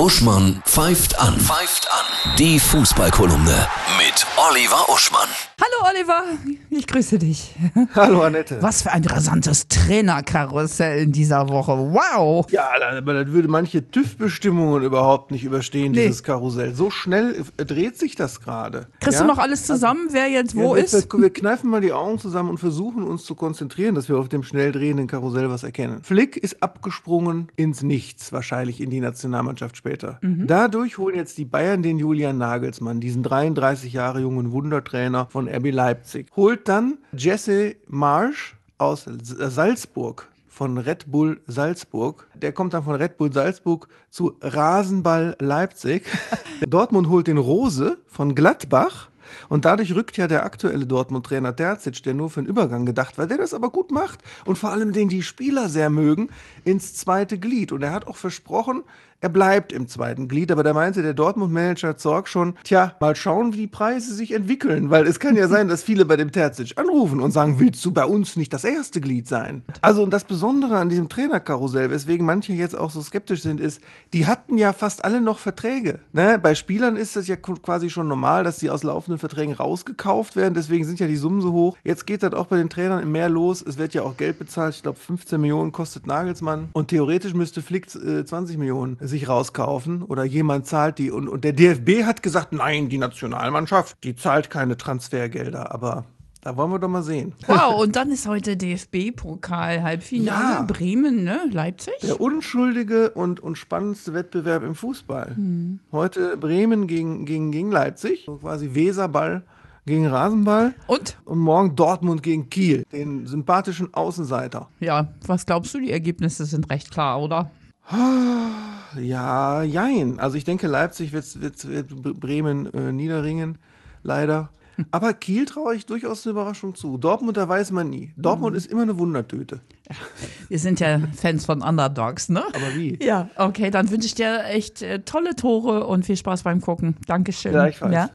Uschmann pfeift an. Pfeift an. Die Fußballkolumne mit Oliver Uschmann. Hallo Oliver, ich grüße dich. Hallo Annette. Was für ein rasantes Trainerkarussell in dieser Woche. Wow. Ja, aber das würde manche TÜV-Bestimmungen überhaupt nicht überstehen, Nee. dieses Karussell. So schnell dreht sich das gerade. Kriegst ja? du noch alles zusammen, wer jetzt wo ja, wir, ist? Wir, wir kneifen mal die Augen zusammen und versuchen uns zu konzentrieren, dass wir auf dem schnell drehenden Karussell was erkennen. Flick ist abgesprungen ins Nichts, wahrscheinlich in die Nationalmannschaft später. Mhm. Dadurch holen jetzt die Bayern den Julian Nagelsmann, diesen 33 Jahre jungen Wundertrainer von RB Leipzig. Holt dann Jesse Marsch aus Salzburg von Red Bull Salzburg. Der kommt dann von Red Bull Salzburg zu Rasenball Leipzig. Dortmund holt den Rose von Gladbach. Und dadurch rückt ja der aktuelle Dortmund-Trainer Terzic, der nur für den Übergang gedacht war, der das aber gut macht und vor allem den die Spieler sehr mögen, ins zweite Glied. Und er hat auch versprochen, er bleibt im zweiten Glied, aber da meinte der Dortmund-Manager Zorg schon, tja, mal schauen, wie die Preise sich entwickeln, weil es kann ja sein, dass viele bei dem Terzic anrufen und sagen, willst du bei uns nicht das erste Glied sein? Also und das Besondere an diesem Trainerkarussell, weswegen manche jetzt auch so skeptisch sind, ist, die hatten ja fast alle noch Verträge. Ne? Bei Spielern ist das ja quasi schon normal, dass sie aus laufenden Verträgen rausgekauft werden, deswegen sind ja die Summen so hoch. Jetzt geht das auch bei den Trainern mehr los, es wird ja auch Geld bezahlt, ich glaube 15 Millionen kostet Nagelsmann und theoretisch müsste Flick äh, 20 Millionen sich rauskaufen oder jemand zahlt die und, und der DFB hat gesagt, nein, die Nationalmannschaft, die zahlt keine Transfergelder, aber da wollen wir doch mal sehen. Wow, und dann ist heute DFB-Pokal-Halbfinale. Ja. Bremen, ne? Leipzig? Der unschuldige und, und spannendste Wettbewerb im Fußball. Heute Bremen gegen, gegen, gegen Leipzig, so quasi Weserball gegen Rasenball. Und? Und morgen Dortmund gegen Kiel, den sympathischen Außenseiter. Ja, was glaubst du? Die Ergebnisse sind recht klar, oder? Ja, jein. Also ich denke, Leipzig wird, wird, wird Bremen äh, niederringen, leider. Aber Kiel traue ich durchaus eine Überraschung zu. Dortmund, da weiß man nie. Dortmund ist immer eine Wundertüte. Wir sind ja Fans von Underdogs, ne? Aber wie? Ja, okay, dann wünsche ich dir echt äh, tolle Tore und viel Spaß beim Gucken. Dankeschön. Gleichfalls. Ja.